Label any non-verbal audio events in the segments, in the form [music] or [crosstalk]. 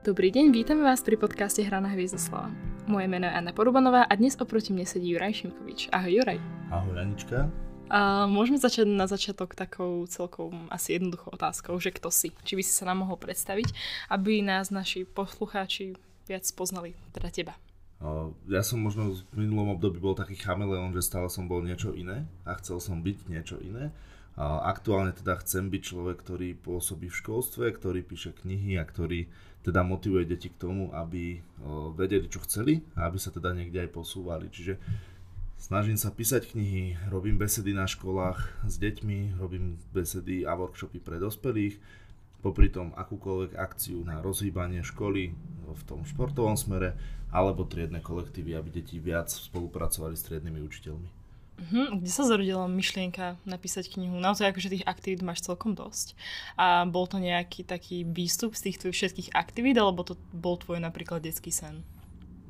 Dobrý deň, vítame vás pri podcaste Hra na Hviezdoslava. Moje meno je Anna Porubanová a dnes oproti mne sedí Juraj Šimkovič. Ahoj Juraj. Ahoj Anička. A môžeme začať na začiatok takou celkom asi jednoduchou otázkou, že kto si? Či by si sa nám mohol predstaviť, aby nás naši poslucháči viac poznali, teda teba. Ja som možno v minulom období bol taký chameleon, že stále som bol niečo iné a chcel som byť niečo iné. Aktuálne teda chcem byť človek, ktorý pôsobí v školstve, ktorý píše knihy a ktorý teda motivuje deti k tomu, aby vedeli, čo chceli a aby sa teda niekde aj posúvali. Čiže snažím sa písať knihy, robím besedy na školách s deťmi, robím besedy a workshopy pre dospelých, popri tom akúkoľvek akciu na rozhýbanie školy v tom športovom smere, alebo triedne kolektívy, aby deti viac spolupracovali s triednymi učiteľmi. Uh-huh. Kde sa zrodila myšlienka napísať knihu? Naozaj akože tých aktivít máš celkom dosť. A bol to nejaký taký výstup z tých tvojich všetkých aktivít, alebo to bol tvoj napríklad detský sen?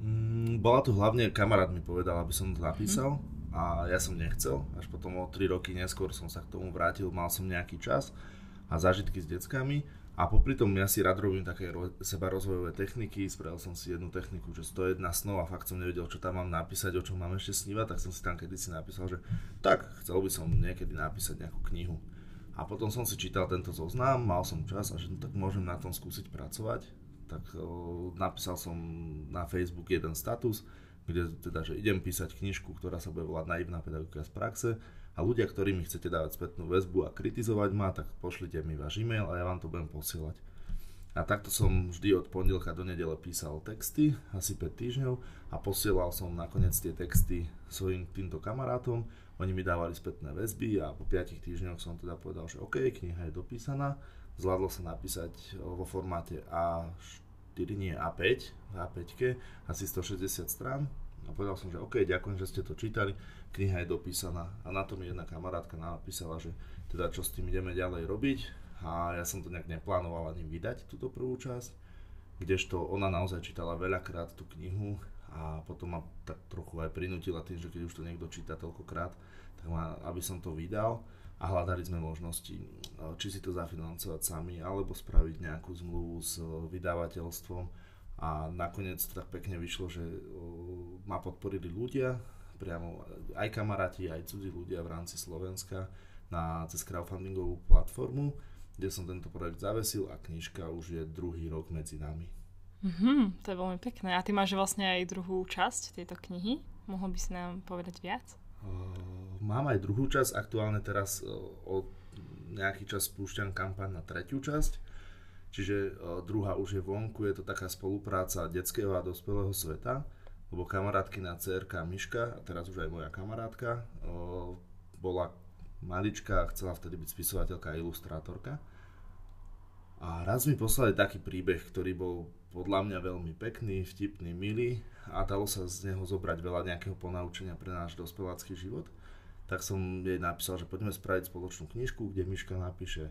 Mm, bola to hlavne, kamarát mi povedal, aby som to napísal uh-huh. a ja som nechcel. Až potom o 3 roky neskôr som sa k tomu vrátil, mal som nejaký čas a zážitky s deckami a popri tom ja si rád robím také ro- seba rozvojové techniky, spravil som si jednu techniku, že 101 snov a fakt som nevedel, čo tam mám napísať, o čom mám ešte snívať, tak som si tam kedysi napísal, že tak, chcel by som niekedy napísať nejakú knihu. A potom som si čítal tento zoznam, mal som čas a že no, tak môžem na tom skúsiť pracovať. Tak o, napísal som na Facebook jeden status, kde teda, že idem písať knižku, ktorá sa bude volať Naivná pedagogika z praxe a ľudia, ktorí mi chcete dávať spätnú väzbu a kritizovať ma, tak pošlite mi váš e-mail a ja vám to budem posielať. A takto som vždy od pondelka do nedele písal texty, asi 5 týždňov a posielal som nakoniec tie texty svojim týmto kamarátom. Oni mi dávali spätné väzby a po 5 týždňoch som teda povedal, že OK, kniha je dopísaná. Zvládlo sa napísať vo formáte A4, nie A5, A5, asi 160 strán. A povedal som, že OK, ďakujem, že ste to čítali kniha je dopísaná. A na to mi jedna kamarátka napísala, že teda čo s tým ideme ďalej robiť. A ja som to nejak neplánoval ani vydať túto prvú časť, kdežto ona naozaj čítala veľakrát tú knihu a potom ma tak trochu aj prinútila tým, že keď už to niekto číta toľkokrát, tak ma, aby som to vydal. A hľadali sme možnosti, či si to zafinancovať sami, alebo spraviť nejakú zmluvu s vydavateľstvom. A nakoniec tak pekne vyšlo, že ma podporili ľudia, priamo aj kamaráti, aj cudzí ľudia v rámci Slovenska na, cez crowdfundingovú platformu, kde som tento projekt zavesil a knižka už je druhý rok medzi nami. Mm-hmm, to je veľmi pekné. A ty máš vlastne aj druhú časť tejto knihy. Mohol by si nám povedať viac? Uh, mám aj druhú časť. Aktuálne teraz uh, od nejaký čas spúšťam kampaň na tretiu časť. Čiže uh, druhá už je vonku. Je to taká spolupráca detského a dospelého sveta lebo kamarátkina cerka Miška, a teraz už aj moja kamarátka, o, bola malička a chcela vtedy byť spisovateľka a ilustrátorka. A raz mi poslali taký príbeh, ktorý bol podľa mňa veľmi pekný, vtipný, milý a dalo sa z neho zobrať veľa nejakého ponaučenia pre náš dospelácky život. Tak som jej napísal, že poďme spraviť spoločnú knižku, kde Miška napíše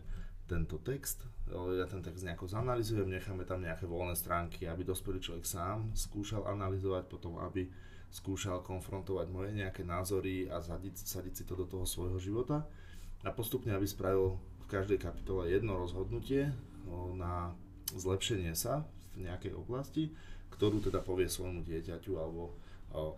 tento text, ja ten text nejako zanalizujem, necháme tam nejaké voľné stránky, aby dospelý človek sám skúšal analyzovať, potom aby skúšal konfrontovať moje nejaké názory a zadiť, sadiť si to do toho svojho života a postupne, aby spravil v každej kapitole jedno rozhodnutie na zlepšenie sa v nejakej oblasti, ktorú teda povie svojmu dieťaťu alebo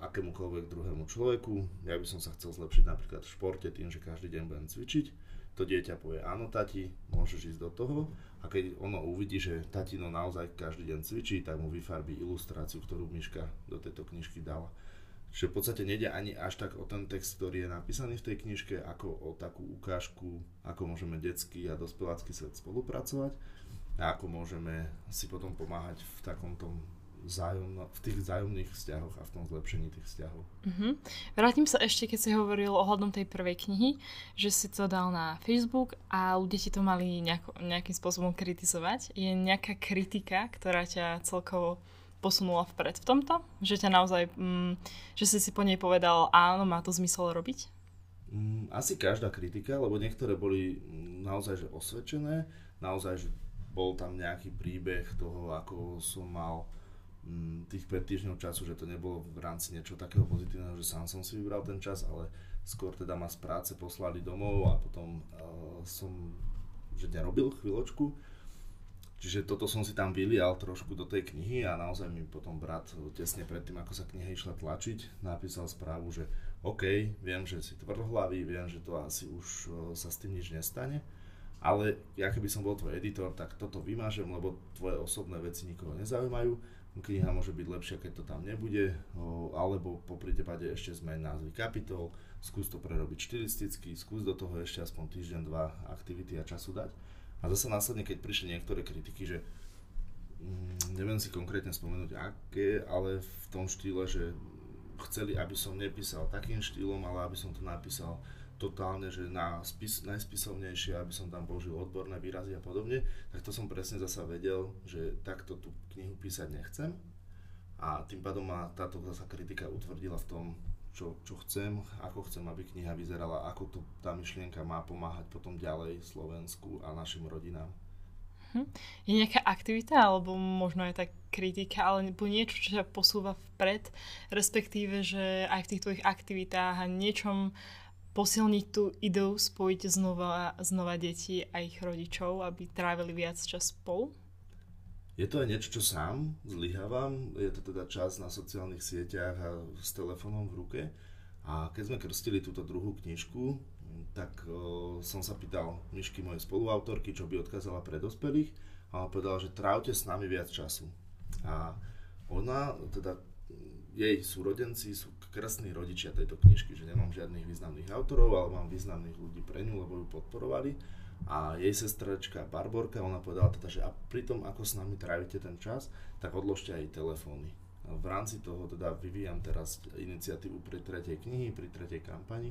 akémukoľvek druhému človeku. Ja by som sa chcel zlepšiť napríklad v športe tým, že každý deň budem cvičiť to dieťa povie, áno tati, môžeš ísť do toho a keď ono uvidí, že tatino naozaj každý deň cvičí, tak mu vyfarbí ilustráciu, ktorú Miška do tejto knižky dala. Čiže v podstate nejde ani až tak o ten text, ktorý je napísaný v tej knižke, ako o takú ukážku, ako môžeme detský a dospelácky svet spolupracovať a ako môžeme si potom pomáhať v takom tom vzájomno, v tých vzájomných vzťahoch a v tom zlepšení tých vzťahov. Uh-huh. Vrátim sa ešte, keď si hovoril ohľadom tej prvej knihy, že si to dal na Facebook a ľudia ti to mali nejako, nejakým spôsobom kritizovať. Je nejaká kritika, ktorá ťa celkovo posunula vpred v tomto? Že ťa naozaj, mm, že si si po nej povedal, áno, má to zmysel robiť? Mm, asi každá kritika, lebo niektoré boli mm, naozaj že osvedčené, naozaj, že bol tam nejaký príbeh toho, ako som mal tých 5 týždňov času, že to nebolo v rámci niečo takého pozitívneho, že sám som si vybral ten čas, ale skôr teda ma z práce poslali domov a potom uh, som že nerobil chvíľočku. Čiže toto som si tam vylial trošku do tej knihy a naozaj mi potom brat tesne predtým, ako sa kniha išla tlačiť, napísal správu, že OK, viem, že si tvrdohlavý, viem, že to asi už sa s tým nič nestane, ale ja keby som bol tvoj editor, tak toto vymážem, lebo tvoje osobné veci nikoho nezaujímajú. Kniha môže byť lepšia, keď to tam nebude, alebo po prípade ešte zmeň názvy kapitol, skús to prerobiť štilisticky, skús do toho ešte aspoň týždeň, dva aktivity a času dať. A zase následne, keď prišli niektoré kritiky, že mm, neviem si konkrétne spomenúť aké, ale v tom štýle, že chceli, aby som nepísal takým štýlom, ale aby som to napísal totálne, že na spis, najspisovnejšie, aby som tam použil odborné výrazy a podobne, tak to som presne zasa vedel, že takto tú knihu písať nechcem. A tým pádom ma táto zasa kritika utvrdila v tom, čo, čo chcem, ako chcem, aby kniha vyzerala, ako to, tá myšlienka má pomáhať potom ďalej Slovensku a našim rodinám. Hm. Je nejaká aktivita, alebo možno je tá kritika, alebo niečo, čo ťa posúva vpred, respektíve, že aj v tých tvojich aktivitách a niečom posilniť tú ideu spojiť znova, znova deti a ich rodičov, aby trávili viac čas spolu? Je to aj niečo, čo sám zlyhávam. Je to teda čas na sociálnych sieťach a s telefónom v ruke. A keď sme krstili túto druhú knižku, tak o, som sa pýtal Myšky, mojej spoluautorky, čo by odkázala pre dospelých. A ona povedala, že trávte s nami viac času. A ona, teda jej súrodenci sú krásni rodičia tejto knižky, že nemám žiadnych významných autorov, ale mám významných ľudí pre ňu, lebo ju podporovali a jej sestrečka Barborka, ona povedala teda, že a pri tom, ako s nami trávite ten čas, tak odložte aj telefóny. V rámci toho teda vyvíjam teraz iniciatívu pri tretej knihy, pri tretej kampani,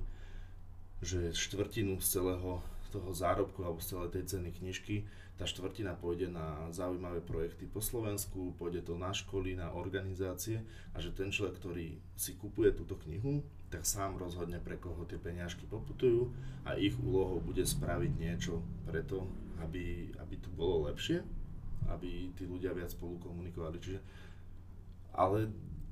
že štvrtinu z celého toho zárobku alebo z celej tej ceny knižky, tá štvrtina pôjde na zaujímavé projekty po Slovensku, pôjde to na školy, na organizácie a že ten človek, ktorý si kupuje túto knihu, tak sám rozhodne, pre koho tie peňažky poputujú a ich úlohou bude spraviť niečo preto, aby, aby tu bolo lepšie, aby tí ľudia viac spolu komunikovali. Čiže, ale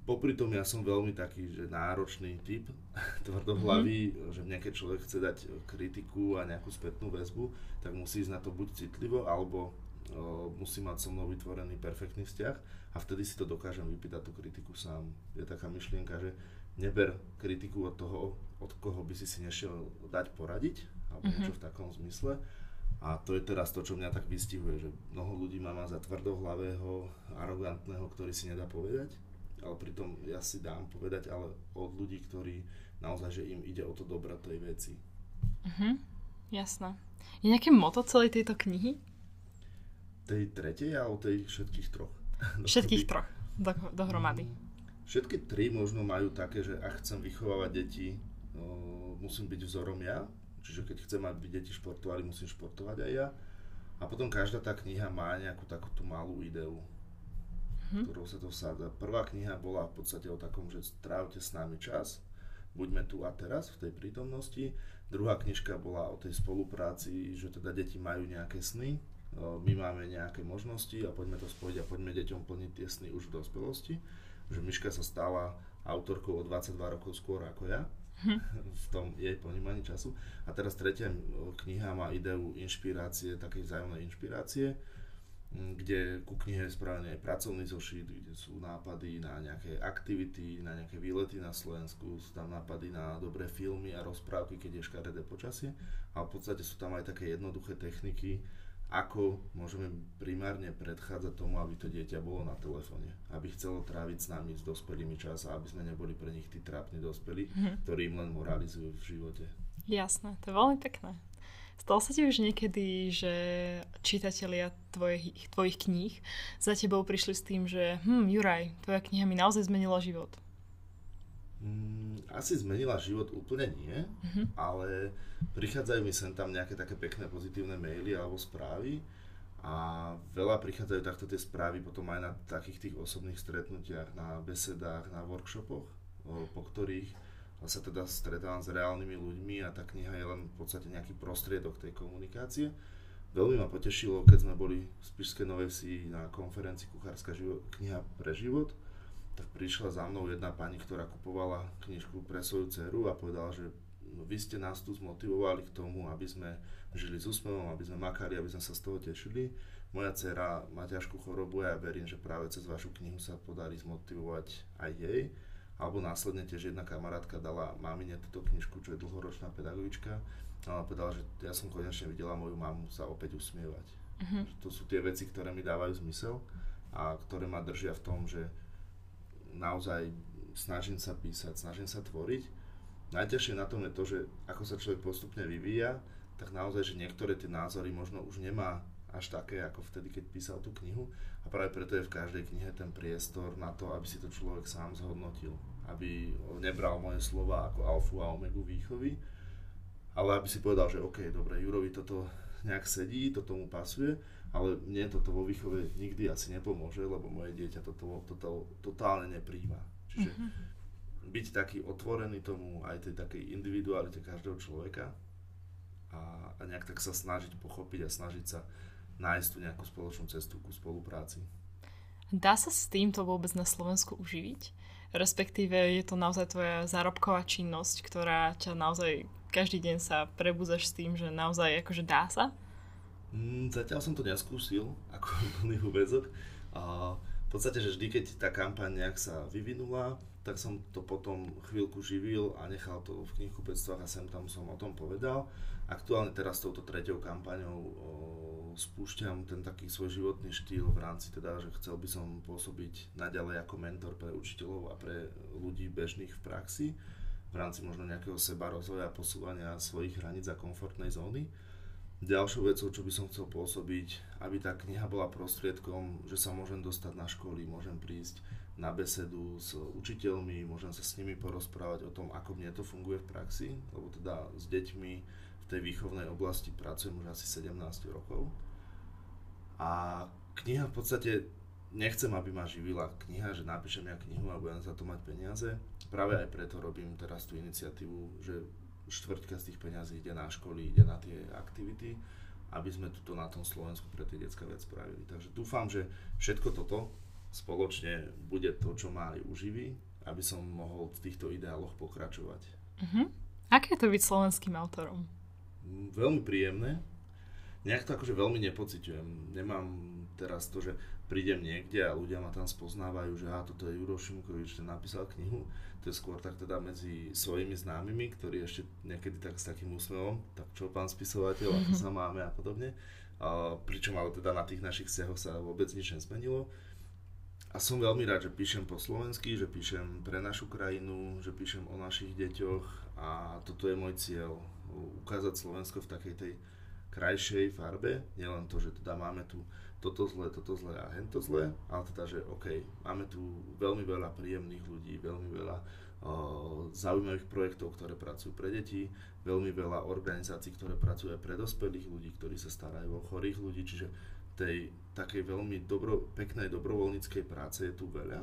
popri tom ja som veľmi taký, že náročný typ, [laughs] tvrdohlavý, mm-hmm. že mne keď človek chce dať kritiku a nejakú spätnú väzbu, tak musí ísť na to buď citlivo, alebo o, musí mať so mnou vytvorený perfektný vzťah a vtedy si to dokážem vypýtať tú kritiku sám. Je taká myšlienka, že neber kritiku od toho, od koho by si si nešiel dať poradiť, alebo mm-hmm. niečo v takom zmysle. A to je teraz to, čo mňa tak vystihuje, že mnoho ľudí ma má za tvrdohlavého, arogantného, ktorý si nedá povedať, ale pritom ja si dám povedať, ale od ľudí, ktorí naozaj, že im ide o to dobro tej veci. Mhm, jasné. Je nejaké moto celej tejto knihy? Tej tretej alebo tej všetkých troch? [laughs] Všetkých troch do, dohromady. Všetky tri možno majú také, že ak chcem vychovávať deti, no, musím byť vzorom ja. Čiže keď chcem, aby deti športovali, musím športovať aj ja. A potom každá tá kniha má nejakú takú tú malú ideu, hm. ktorou sa to vsádza. Prvá kniha bola v podstate o takom, že strávte s nami čas, buďme tu a teraz v tej prítomnosti. Druhá knižka bola o tej spolupráci, že teda deti majú nejaké sny, my máme nejaké možnosti a poďme to spojiť a poďme deťom plniť tie sny už v dospelosti že Miška sa stala autorkou o 22 rokov skôr ako ja [laughs] v tom jej ponímaní času. A teraz tretia kniha má ideu inšpirácie, takej vzájomnej inšpirácie, kde ku knihe je spravený aj pracovný zošit, kde sú nápady na nejaké aktivity, na nejaké výlety na Slovensku, sú tam nápady na dobré filmy a rozprávky, keď je škaredé počasie. A v podstate sú tam aj také jednoduché techniky, ako môžeme primárne predchádzať tomu, aby to dieťa bolo na telefóne, aby chcelo tráviť s nami, s dospelými čas a aby sme neboli pre nich tí trápni dospelí, mm-hmm. ktorí im len moralizujú v živote. Jasné, to je veľmi pekné. Stalo sa ti už niekedy, že čitatelia tvojich, tvojich kníh za tebou prišli s tým, že hm, Juraj, tvoja kniha mi naozaj zmenila život? Mm, asi zmenila život úplne nie, mm-hmm. ale prichádzajú mi sem tam nejaké také pekné pozitívne maily alebo správy a veľa prichádzajú takto tie správy potom aj na takých tých osobných stretnutiach, na besedách, na workshopoch, po ktorých sa teda stretávam s reálnymi ľuďmi a tá kniha je len v podstate nejaký prostriedok tej komunikácie. Veľmi ma potešilo, keď sme boli v Spišskej Novej Vsi na konferencii Kuchárska živo- kniha pre život, tak prišla za mnou jedna pani, ktorá kupovala knižku pre svoju dceru a povedala, že vy ste nás tu zmotivovali k tomu, aby sme žili s úsmevom, aby sme makali, aby sme sa z toho tešili. Moja dcera má ťažkú chorobu a ja verím, že práve cez vašu knihu sa podarí zmotivovať aj jej. Alebo následne tiež jedna kamarátka dala mamine túto knižku, čo je dlhoročná pedagogička. A ona povedala, že ja som konečne videla moju mamu sa opäť usmievať. Uh-huh. To sú tie veci, ktoré mi dávajú zmysel a ktoré ma držia v tom, že naozaj snažím sa písať, snažím sa tvoriť. Najťažšie na tom je to, že ako sa človek postupne vyvíja, tak naozaj, že niektoré tie názory možno už nemá až také, ako vtedy, keď písal tú knihu. A práve preto je v každej knihe ten priestor na to, aby si to človek sám zhodnotil. Aby nebral moje slova ako alfu a omegu výchovy, ale aby si povedal, že OK, dobre, Jurovi toto nejak sedí, to tomu pasuje, ale mne toto vo výchove nikdy asi nepomôže, lebo moje dieťa toto, toto totálne nepríjma. Čiže mm-hmm. byť taký otvorený tomu aj tej takej individualite každého človeka a, a nejak tak sa snažiť pochopiť a snažiť sa nájsť tu nejakú spoločnú cestu ku spolupráci. Dá sa s týmto vôbec na Slovensku uživiť? Respektíve je to naozaj tvoja zárobková činnosť, ktorá ťa naozaj každý deň sa prebúzaš s tým, že naozaj akože dá sa? Mm, zatiaľ som to neskúsil [laughs] ako plný úvezok. A v podstate, že vždy, keď tá kampaň nejak sa vyvinula, tak som to potom chvíľku živil a nechal to v knihkupectvách a sem tam som o tom povedal. Aktuálne teraz s touto treťou kampaňou o, spúšťam ten taký svoj životný štýl v rámci teda, že chcel by som pôsobiť naďalej ako mentor pre učiteľov a pre ľudí bežných v praxi v rámci možno nejakého seba rozvoja a posúvania svojich hraníc a komfortnej zóny Ďalšou vecou, čo by som chcel pôsobiť, aby tá kniha bola prostriedkom, že sa môžem dostať na školy, môžem prísť na besedu s učiteľmi, môžem sa s nimi porozprávať o tom, ako mne to funguje v praxi, lebo teda s deťmi v tej výchovnej oblasti pracujem už asi 17 rokov. A kniha v podstate, nechcem, aby ma živila kniha, že napíšem ja knihu a budem za to mať peniaze. Práve aj preto robím teraz tú iniciatívu, že štvrťka z tých peňazí ide na školy, ide na tie aktivity, aby sme tuto na tom Slovensku pre tie detská vec spravili. Takže dúfam, že všetko toto spoločne bude to, čo ma aj uživí, aby som mohol v týchto ideáloch pokračovať. Uh-huh. Aké je to byť slovenským autorom? Mm, veľmi príjemné. Nejak to akože veľmi nepociťujem. Nemám teraz to, že prídem niekde a ľudia ma tam spoznávajú, že a toto je Juro Šimkovič, ten napísal knihu. To je skôr tak teda medzi svojimi známymi, ktorí ešte niekedy tak s takým úsmevom, tak čo pán spisovateľ, ako sa máme a podobne. A, pričom ale teda na tých našich vzťahoch sa vôbec nič nezmenilo. A som veľmi rád, že píšem po slovensky, že píšem pre našu krajinu, že píšem o našich deťoch a toto je môj cieľ. Ukázať Slovensko v takej tej krajšej farbe, nielen to, že teda máme tu toto zlé, toto zlé a hento zlé, ale teda, že OK, máme tu veľmi veľa príjemných ľudí, veľmi veľa uh, zaujímavých projektov, ktoré pracujú pre deti, veľmi veľa organizácií, ktoré pracujú aj pre dospelých ľudí, ktorí sa starajú o chorých ľudí, čiže tej takej veľmi dobro, peknej dobrovoľníckej práce je tu veľa,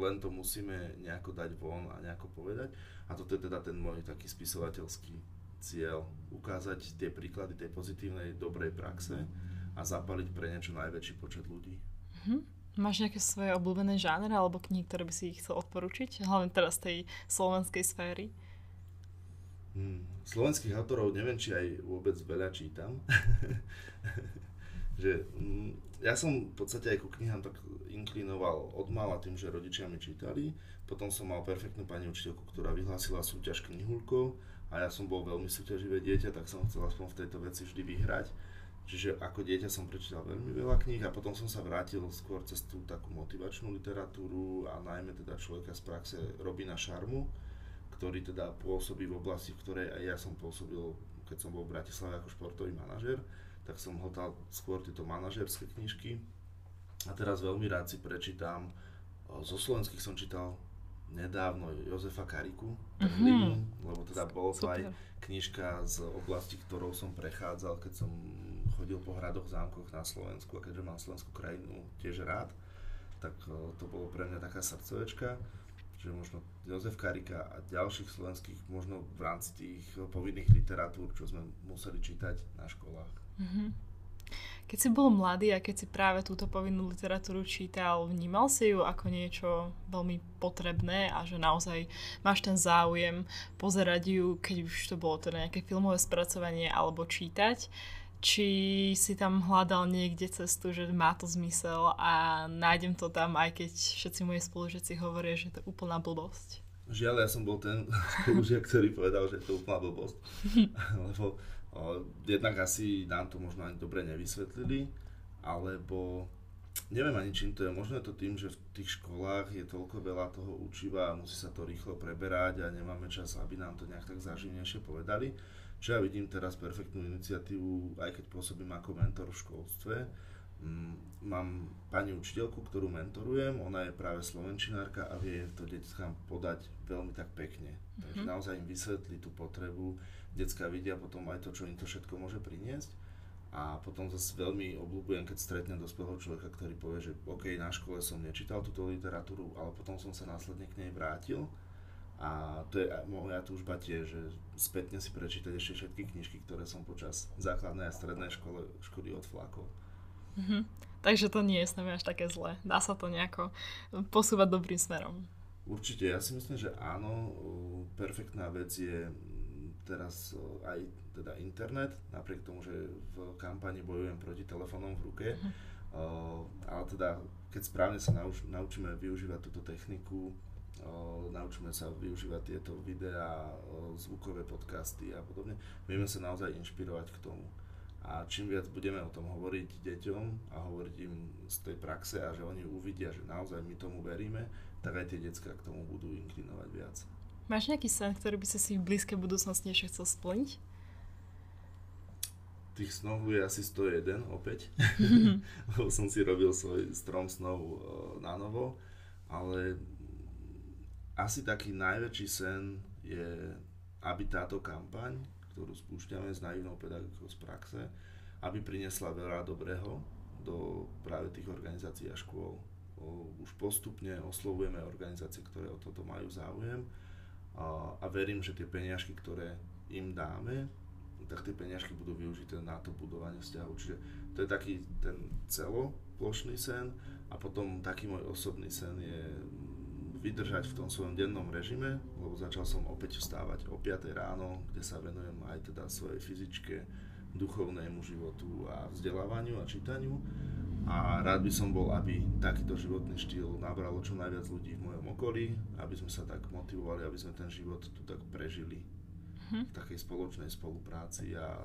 len to musíme nejako dať von a nejako povedať. A toto je teda ten môj taký spisovateľský cieľ, ukázať tie príklady tej pozitívnej, dobrej praxe a zapaliť pre niečo najväčší počet ľudí. Hm. Máš nejaké svoje obľúbené žánre alebo knihy, ktoré by si ich chcel odporučiť? Hlavne teraz tej slovenskej sféry. Hmm. Slovenských autorov neviem, či aj vôbec veľa čítam. [laughs] že, mm, ja som v podstate aj ku knihám tak inklinoval od mala tým, že rodičia mi čítali. Potom som mal perfektnú pani učiteľku, ktorá vyhlásila súťaž knihulko a ja som bol veľmi súťaživé dieťa, tak som chcel aspoň v tejto veci vždy vyhrať Čiže ako dieťa som prečítal veľmi veľa kníh a potom som sa vrátil skôr cez tú takú motivačnú literatúru a najmä teda človeka z praxe Robina Šarmu, ktorý teda pôsobí v oblasti, v ktorej aj ja som pôsobil, keď som bol v Bratislave ako športový manažer, tak som hltal skôr tieto manažerské knižky. A teraz veľmi rád si prečítam, zo slovenských som čítal nedávno Jozefa Kariku, mm-hmm. lebo teda bolo to aj knižka z oblasti, ktorou som prechádzal, keď som chodil po hradoch, zámkoch na Slovensku a keďže mám slovenskú krajinu tiež rád, tak e, to bolo pre mňa taká srdcovečka, že možno Jozef Karika a ďalších slovenských, možno v rámci tých povinných literatúr, čo sme museli čítať na školách. Mm-hmm. Keď si bol mladý a keď si práve túto povinnú literatúru čítal, vnímal si ju ako niečo veľmi potrebné a že naozaj máš ten záujem pozerať ju, keď už to bolo teda nejaké filmové spracovanie alebo čítať, či si tam hľadal niekde cestu, že má to zmysel a nájdem to tam, aj keď všetci moji spolužiaci hovoria, že to je úplná blbosť. Žiaľ, ja som bol ten [laughs] spolužiak, ktorý povedal, že to je úplná blbosť. [laughs] Lebo jednak asi nám to možno ani dobre nevysvetlili, alebo neviem ani čím to je. Možno je to tým, že v tých školách je toľko veľa toho učiva a musí sa to rýchlo preberať a nemáme čas, aby nám to nejak tak zaživnejšie povedali. Čo ja vidím teraz perfektnú iniciatívu, aj keď pôsobím ako mentor v školstve. Mm, mám pani učiteľku, ktorú mentorujem, ona je práve slovenčinárka a vie to deťkám podať veľmi tak pekne. Takže mm-hmm. naozaj im vysvetlí tú potrebu, decka vidia potom aj to, čo im to všetko môže priniesť. A potom zase veľmi obľúbujem, keď stretnem dospelého človeka, ktorý povie, že OK, na škole som nečítal túto literatúru, ale potom som sa následne k nej vrátil. A to je moja túžba tiež, že spätne si prečítať ešte všetky knižky, ktoré som počas základnej a strednej škole, školy odflákol. Mm-hmm. Takže to nie je s nami až také zlé. Dá sa to nejako posúvať dobrým smerom. Určite, ja si myslím, že áno, perfektná vec je teraz aj teda internet, napriek tomu, že v kampani bojujem proti telefónom v ruke, uh, ale teda keď správne sa nauč, naučíme využívať túto techniku, uh, naučíme sa využívať tieto videá, uh, zvukové podcasty a podobne, vieme sa naozaj inšpirovať k tomu. A čím viac budeme o tom hovoriť deťom a hovoriť im z tej praxe a že oni uvidia, že naozaj my tomu veríme, tak aj tie decka k tomu budú inklinovať viac. Máš nejaký sen, ktorý by si si v blízkej budúcnosti ešte chcel splniť? Tých snov je asi 101 opäť, [laughs] lebo som si robil svoj strom snov e, na novo, ale asi taký najväčší sen je, aby táto kampaň, ktorú spúšťame s naivnou pedagogikou z praxe, aby priniesla veľa dobrého do práve tých organizácií a škôl. Už postupne oslovujeme organizácie, ktoré o toto majú záujem a, verím, že tie peniažky, ktoré im dáme, tak tie peniažky budú využité na to budovanie vzťahov. Čiže to je taký ten celoplošný sen a potom taký môj osobný sen je vydržať v tom svojom dennom režime, lebo začal som opäť vstávať o 5 ráno, kde sa venujem aj teda svojej fyzičke, duchovnému životu a vzdelávaniu a čítaniu a rád by som bol, aby takýto životný štýl nabralo čo najviac ľudí v mojom okolí, aby sme sa tak motivovali, aby sme ten život tu tak prežili uh-huh. v takej spoločnej spolupráci a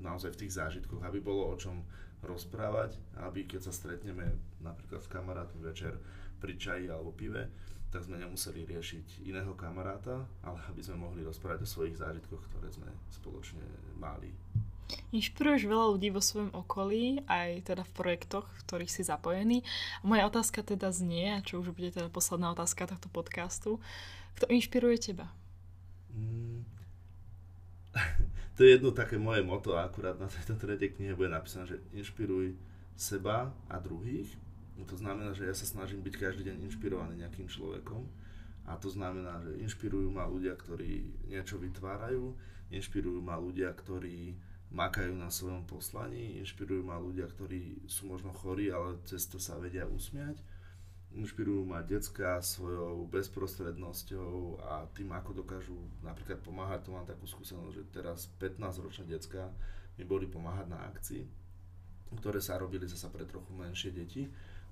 naozaj v tých zážitkoch, aby bolo o čom rozprávať, aby keď sa stretneme napríklad s kamarátmi večer pri čaji alebo pive, tak sme nemuseli riešiť iného kamaráta, ale aby sme mohli rozprávať o svojich zážitkoch, ktoré sme spoločne mali. Inšpiruješ veľa ľudí vo svojom okolí, aj teda v projektoch, v ktorých si zapojený. Moja otázka teda znie, a čo už bude teda posledná otázka tohto podcastu, kto inšpiruje teba? Mm. [laughs] to je jedno také moje moto a akurát na tejto tretej knihe bude napísané, že inšpiruj seba a druhých. No to znamená, že ja sa snažím byť každý deň inšpirovaný nejakým človekom a to znamená, že inšpirujú ma ľudia, ktorí niečo vytvárajú, inšpirujú ma ľudia, ktorí makajú na svojom poslaní, inšpirujú ma ľudia, ktorí sú možno chorí, ale cez to sa vedia usmiať. Inšpirujú ma decka svojou bezprostrednosťou a tým, ako dokážu napríklad pomáhať. To mám takú skúsenosť, že teraz 15-ročné decka mi boli pomáhať na akcii, ktoré sa robili zasa pre trochu menšie deti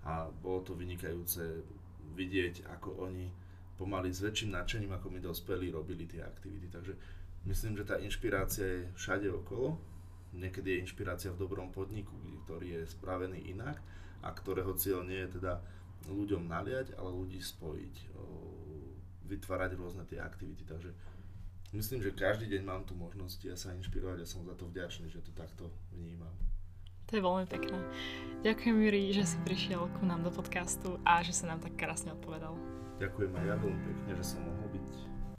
a bolo to vynikajúce vidieť, ako oni pomaly s väčším nadšením, ako my dospelí, robili tie aktivity. Takže myslím, že tá inšpirácia je všade okolo niekedy je inšpirácia v dobrom podniku, ktorý je spravený inak a ktorého cieľ nie je teda ľuďom naliať, ale ľudí spojiť, vytvárať rôzne tie aktivity. Takže myslím, že každý deň mám tu možnosť ja sa inšpirovať a som za to vďačný, že to takto vnímam. To je veľmi pekné. Ďakujem, Juri, že si prišiel ku nám do podcastu a že sa nám tak krásne odpovedal. Ďakujem aj ja veľmi pekne, že som mohol byť